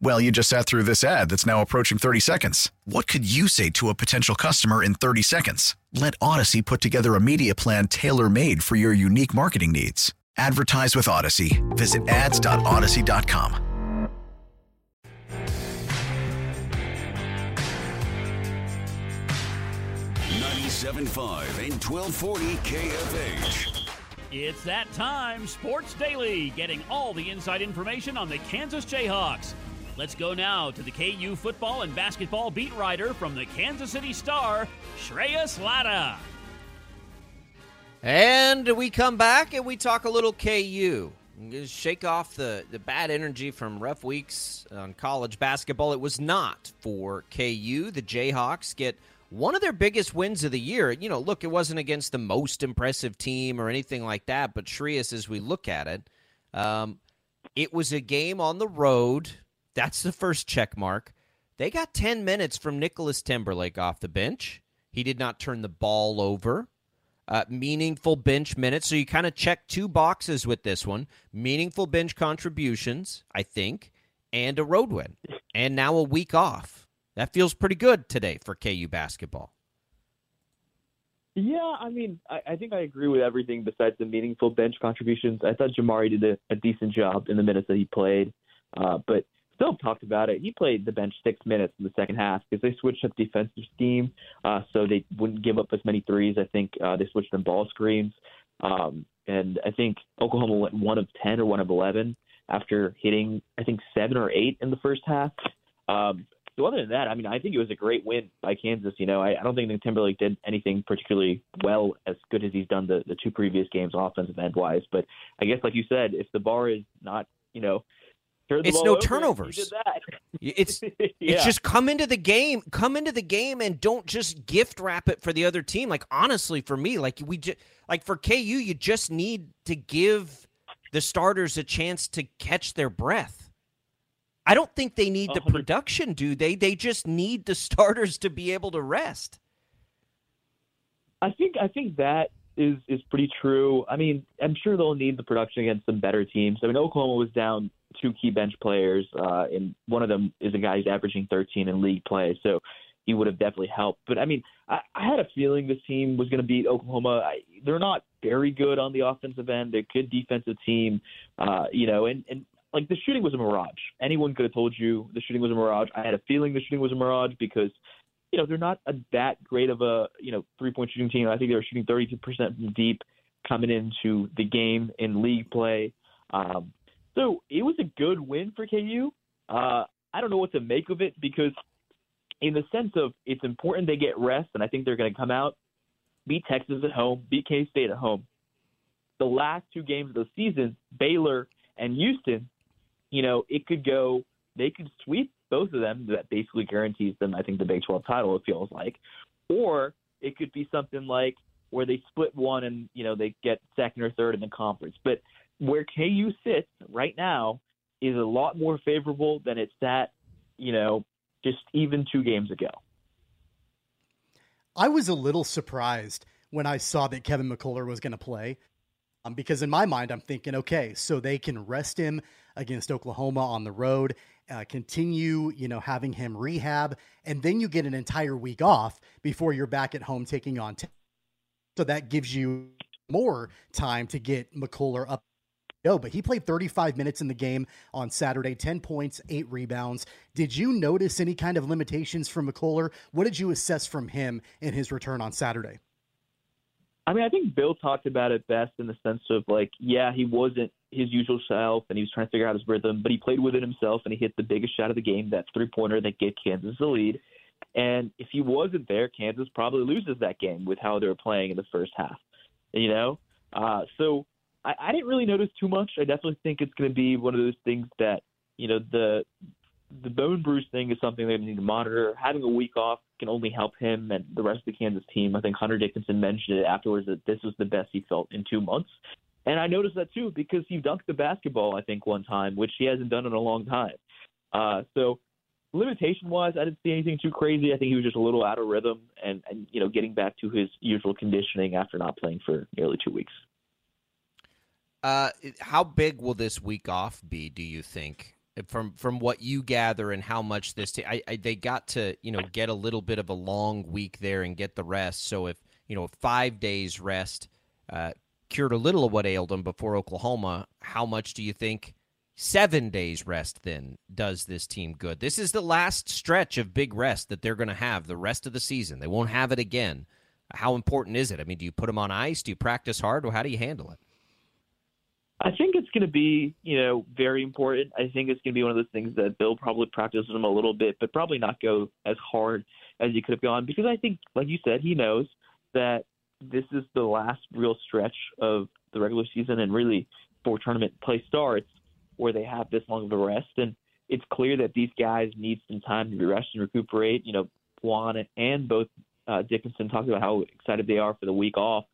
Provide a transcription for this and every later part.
Well, you just sat through this ad that's now approaching 30 seconds. What could you say to a potential customer in 30 seconds? Let Odyssey put together a media plan tailor made for your unique marketing needs. Advertise with Odyssey. Visit ads.odyssey.com. Ninety-seven-five and 1240 KFH. It's that time, Sports Daily, getting all the inside information on the Kansas Jayhawks. Let's go now to the KU football and basketball beat writer from the Kansas City Star, Shreyas Laddha. And we come back and we talk a little KU. Shake off the, the bad energy from rough weeks on college basketball. It was not for KU. The Jayhawks get one of their biggest wins of the year. You know, look, it wasn't against the most impressive team or anything like that, but Shreyas, as we look at it, um, it was a game on the road that's the first check mark. They got 10 minutes from Nicholas Timberlake off the bench. He did not turn the ball over. Uh, meaningful bench minutes. So you kind of check two boxes with this one meaningful bench contributions, I think, and a road win. And now a week off. That feels pretty good today for KU basketball. Yeah, I mean, I, I think I agree with everything besides the meaningful bench contributions. I thought Jamari did a, a decent job in the minutes that he played. Uh, but Bill talked about it. He played the bench six minutes in the second half because they switched up defensive scheme, uh, so they wouldn't give up as many threes. I think uh, they switched them ball screens, um, and I think Oklahoma went one of ten or one of eleven after hitting I think seven or eight in the first half. Um, so other than that, I mean, I think it was a great win by Kansas. You know, I, I don't think the Timberlake did anything particularly well as good as he's done the, the two previous games offensive end wise. But I guess, like you said, if the bar is not, you know, it's no turnovers. It's yeah. it's just come into the game, come into the game, and don't just gift wrap it for the other team. Like honestly, for me, like we just like for KU, you just need to give the starters a chance to catch their breath. I don't think they need the production, do they? They just need the starters to be able to rest. I think I think that is is pretty true. I mean, I'm sure they'll need the production against some better teams. I mean, Oklahoma was down two key bench players, uh, and one of them is a guy who's averaging 13 in league play, so he would have definitely helped. But I mean, I, I had a feeling this team was going to beat Oklahoma. I, they're not very good on the offensive end. They're a good defensive team, uh, you know, and and like the shooting was a mirage. Anyone could have told you the shooting was a mirage. I had a feeling the shooting was a mirage because you know they're not a, that great of a you know three point shooting team. I think they were shooting 32% from deep coming into the game in league play. Um, so it was a good win for KU. Uh, I don't know what to make of it because, in the sense of it's important they get rest, and I think they're going to come out, beat Texas at home, beat K State at home. The last two games of the season, Baylor and Houston, you know, it could go, they could sweep both of them. That basically guarantees them, I think, the Big 12 title, it feels like. Or it could be something like where they split one and, you know, they get second or third in the conference. But where KU sits right now is a lot more favorable than it's sat, you know, just even two games ago. I was a little surprised when I saw that Kevin McCullar was going to play. Um, because in my mind, I'm thinking, okay, so they can rest him against Oklahoma on the road, uh, continue, you know, having him rehab, and then you get an entire week off before you're back at home taking on. T- so that gives you more time to get McCullar up no, but he played 35 minutes in the game on Saturday, 10 points, eight rebounds. Did you notice any kind of limitations from McCullar? What did you assess from him in his return on Saturday? I mean, I think Bill talked about it best in the sense of like, yeah, he wasn't his usual self, and he was trying to figure out his rhythm, but he played within himself, and he hit the biggest shot of the game, that three pointer that gave Kansas the lead. And if he wasn't there, Kansas probably loses that game with how they were playing in the first half. You know, uh, so I, I didn't really notice too much. I definitely think it's going to be one of those things that you know the the bone bruise thing is something they need to monitor. Having a week off can only help him and the rest of the Kansas team. I think Hunter Dickinson mentioned it afterwards that this was the best he felt in two months. And I noticed that too because he dunked the basketball, I think, one time, which he hasn't done in a long time. Uh, so limitation wise, I didn't see anything too crazy. I think he was just a little out of rhythm and, and you know, getting back to his usual conditioning after not playing for nearly two weeks. Uh, how big will this week off be? Do you think, from from what you gather and how much this? T- I, I, they got to you know get a little bit of a long week there and get the rest. So if you know five days rest uh, cured a little of what ailed them before Oklahoma, how much do you think? Seven days rest then does this team good. This is the last stretch of big rest that they're going to have the rest of the season. They won't have it again. How important is it? I mean, do you put them on ice? Do you practice hard? Or how do you handle it? I think it's going to be, you know, very important. I think it's going to be one of those things that Bill probably practices them a little bit, but probably not go as hard as he could have gone because I think, like you said, he knows that this is the last real stretch of the regular season and really before tournament play starts where they have this long of a rest. And it's clear that these guys need some time to rest and recuperate. You know, Juan and both uh, Dickinson talked about how excited they are for the week off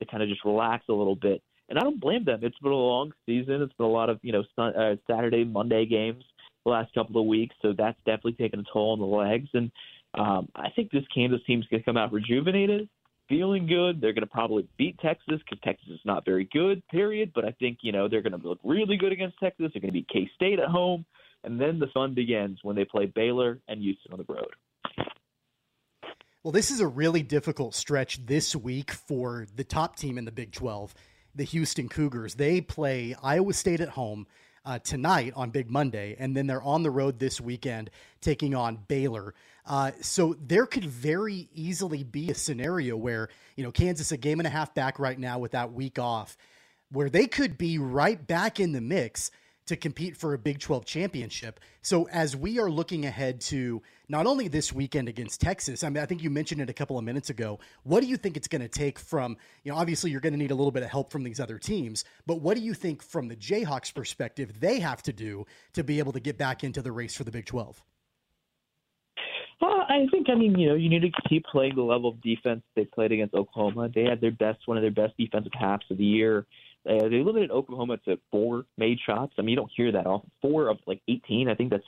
to kind of just relax a little bit and I don't blame them. It's been a long season. It's been a lot of you know sun, uh, Saturday, Monday games the last couple of weeks, so that's definitely taken a toll on the legs. And um, I think this Kansas team's going to come out rejuvenated, feeling good. They're going to probably beat Texas because Texas is not very good, period. But I think you know they're going to look really good against Texas. They're going to beat K State at home, and then the fun begins when they play Baylor and Houston on the road. Well, this is a really difficult stretch this week for the top team in the Big 12 the Houston Cougars. They play Iowa State at home uh, tonight on Big Monday, and then they're on the road this weekend taking on Baylor. Uh, so there could very easily be a scenario where you know Kansas a game and a half back right now with that week off, where they could be right back in the mix to compete for a Big 12 championship. So as we are looking ahead to not only this weekend against Texas, I mean, I think you mentioned it a couple of minutes ago. What do you think it's going to take from, you know, obviously you're going to need a little bit of help from these other teams, but what do you think from the Jayhawks perspective they have to do to be able to get back into the race for the Big 12? Well, I think I mean you know you need to keep playing the level of defense they played against Oklahoma. They had their best one of their best defensive halves of the year uh, they limited Oklahoma to four made shots. I mean, you don't hear that often. Four of like 18. I think that's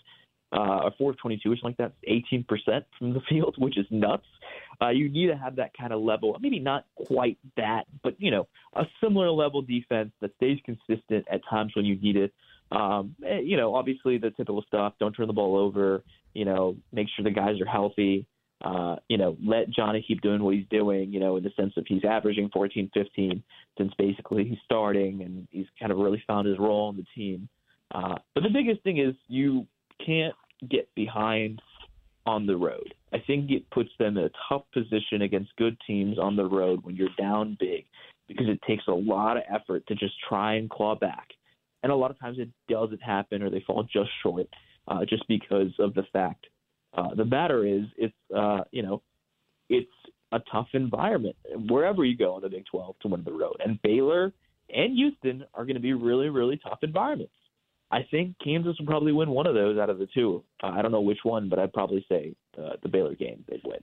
uh, a four of 22 or something like that. 18 percent from the field, which is nuts. Uh, you need to have that kind of level. Maybe not quite that, but you know, a similar level defense that stays consistent at times when you need it. Um, eh, you know, obviously the typical stuff. Don't turn the ball over. You know, make sure the guys are healthy uh, you know, let Johnny keep doing what he's doing, you know, in the sense of he's averaging 14, 15 since basically he's starting and he's kind of really found his role on the team. Uh, but the biggest thing is you can't get behind on the road. I think it puts them in a tough position against good teams on the road when you're down big because it takes a lot of effort to just try and claw back. And a lot of times it doesn't happen or they fall just short uh, just because of the fact – uh, the matter is, it's uh, you know, it's a tough environment wherever you go in the Big 12 to win the road, and Baylor and Houston are going to be really, really tough environments. I think Kansas will probably win one of those out of the two. Uh, I don't know which one, but I'd probably say uh, the Baylor game they'd win.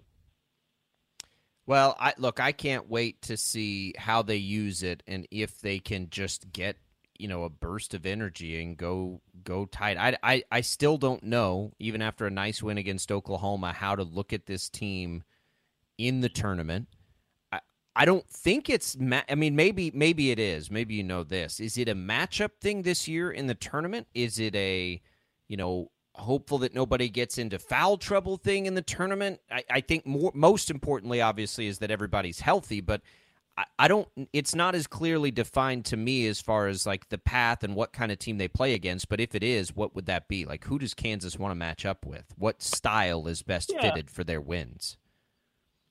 Well, I look, I can't wait to see how they use it and if they can just get you know a burst of energy and go go tight. I, I I still don't know, even after a nice win against Oklahoma, how to look at this team in the tournament. I I don't think it's. Ma- I mean, maybe maybe it is. Maybe you know this. Is it a matchup thing this year in the tournament? Is it a you know hopeful that nobody gets into foul trouble thing in the tournament? I, I think more most importantly, obviously, is that everybody's healthy, but I, don't. It's not as clearly defined to me as far as like the path and what kind of team they play against. But if it is, what would that be? Like, who does Kansas want to match up with? What style is best yeah. fitted for their wins?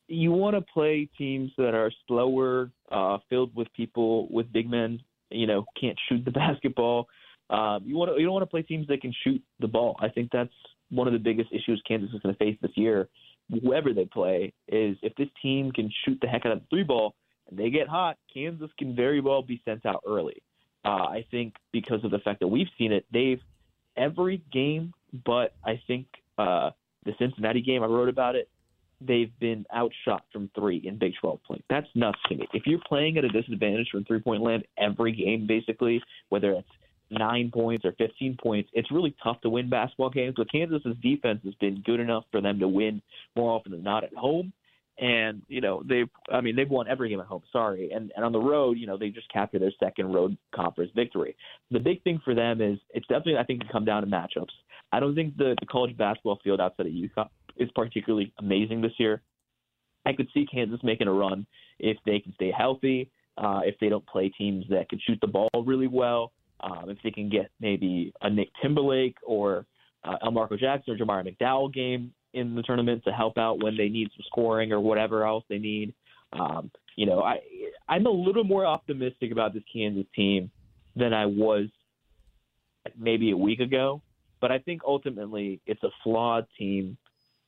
you want to play teams that are slower, uh, filled with people with big men. You know, can't shoot the basketball. Um, you want to you don't want to play teams that can shoot the ball. I think that's one of the biggest issues Kansas is going to face this year. Whoever they play is if this team can shoot the heck out of the three ball they get hot, Kansas can very well be sent out early. Uh, I think because of the fact that we've seen it, they've every game, but I think uh, the Cincinnati game I wrote about it. They've been outshot from three in Big 12 play. That's nuts to me. If you're playing at a disadvantage from three point land every game, basically, whether it's nine points or 15 points, it's really tough to win basketball games. But Kansas's defense has been good enough for them to win more often than not at home. And you know they've, I mean, they've won every game at home. Sorry, and and on the road, you know, they just captured their second road conference victory. The big thing for them is it's definitely, I think, to come down to matchups. I don't think the, the college basketball field outside of UConn is particularly amazing this year. I could see Kansas making a run if they can stay healthy, uh, if they don't play teams that can shoot the ball really well, um, if they can get maybe a Nick Timberlake or uh, Elmarko Jackson or Jamari McDowell game in the tournament to help out when they need some scoring or whatever else they need. Um, you know, I I'm a little more optimistic about this Kansas team than I was maybe a week ago. But I think ultimately it's a flawed team.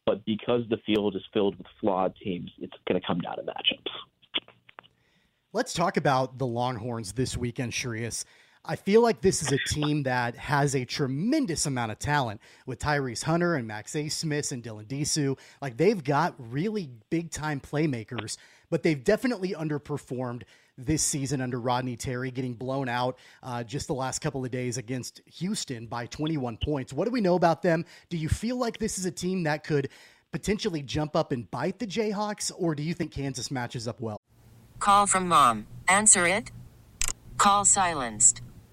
But because the field is filled with flawed teams, it's going to come down to matchups. Let's talk about the Longhorns this weekend, Shreyas. I feel like this is a team that has a tremendous amount of talent with Tyrese Hunter and Max Abmas and Dylan Disu. Like they've got really big time playmakers, but they've definitely underperformed this season under Rodney Terry, getting blown out uh, just the last couple of days against Houston by 21 points. What do we know about them? Do you feel like this is a team that could potentially jump up and bite the Jayhawks, or do you think Kansas matches up well? Call from mom. Answer it. Call silenced.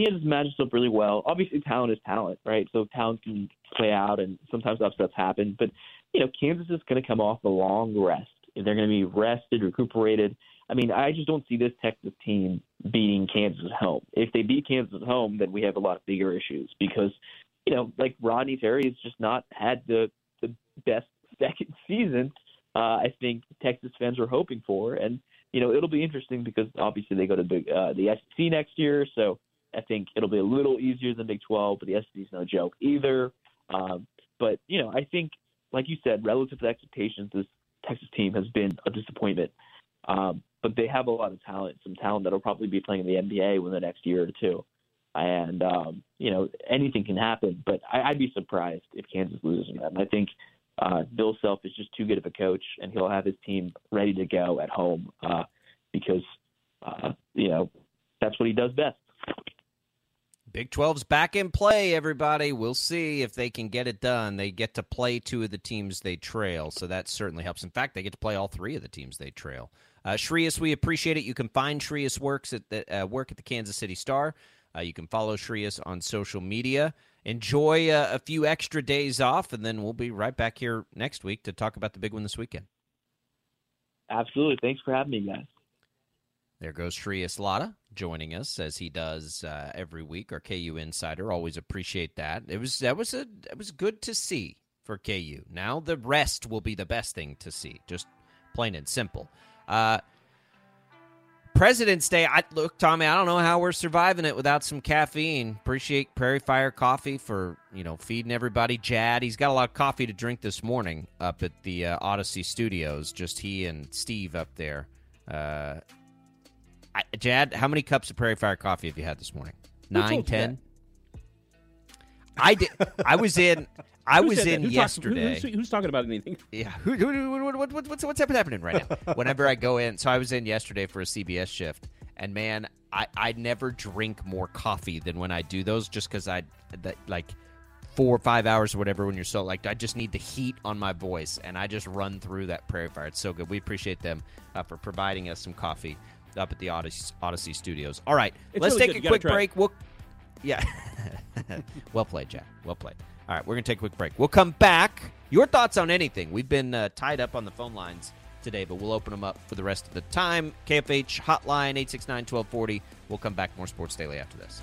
I think Kansas matches up really well. Obviously, talent is talent, right? So talent can play out, and sometimes upsets happen. But you know, Kansas is going to come off a long rest. They're going to be rested, recuperated. I mean, I just don't see this Texas team beating Kansas at home. If they beat Kansas at home, then we have a lot of bigger issues because, you know, like Rodney Terry has just not had the the best second season. Uh, I think Texas fans are hoping for, and you know, it'll be interesting because obviously they go to big, uh, the SEC next year, so I think it'll be a little easier than Big 12, but the SEC is no joke either. Um, but you know, I think, like you said, relative to expectations, this Texas team has been a disappointment. Um, but they have a lot of talent, some talent that'll probably be playing in the NBA within the next year or two. And um, you know, anything can happen. But I, I'd be surprised if Kansas loses them. I think uh, Bill Self is just too good of a coach, and he'll have his team ready to go at home uh, because uh, you know that's what he does best. Big 12's back in play, everybody. We'll see if they can get it done. They get to play two of the teams they trail, so that certainly helps. In fact, they get to play all three of the teams they trail. Uh, Shreyas, we appreciate it. You can find Shreyas works at the uh, work at the Kansas City Star. Uh, you can follow Shreyas on social media. Enjoy uh, a few extra days off, and then we'll be right back here next week to talk about the big one this weekend. Absolutely. Thanks for having me, guys. There goes Shreyas Laddha joining us as he does uh, every week. Our KU insider, always appreciate that. It was that was a it was good to see for KU. Now the rest will be the best thing to see, just plain and simple. Uh, President's Day. I look, Tommy. I don't know how we're surviving it without some caffeine. Appreciate Prairie Fire Coffee for you know feeding everybody. Jad, he's got a lot of coffee to drink this morning up at the uh, Odyssey Studios. Just he and Steve up there. Uh, I, Jad, how many cups of Prairie Fire coffee have you had this morning? Nine, ten. I did. I was in. I Who was in Who talk- who- yesterday. who's, who's talking about anything? Yeah. Who, who, what, what, what's, what's happening right now? Whenever I go in, so I was in yesterday for a CBS shift, and man, I, I never drink more coffee than when I do those, just because I, that, like, four or five hours or whatever when you're so like I just need the heat on my voice, and I just run through that Prairie Fire. It's so good. We appreciate them uh, for providing us some coffee up at the Odyssey, Odyssey Studios. All right, It's let's really take good. a quick break. We'll yeah. well played, Jack. Well played. All right, we're going to take a quick break. We'll come back. Your thoughts on anything. We've been uh, tied up on the phone lines today, but we'll open them up for the rest of the time. KFH hotline 869 1240. We'll come back more Sports Daily after this.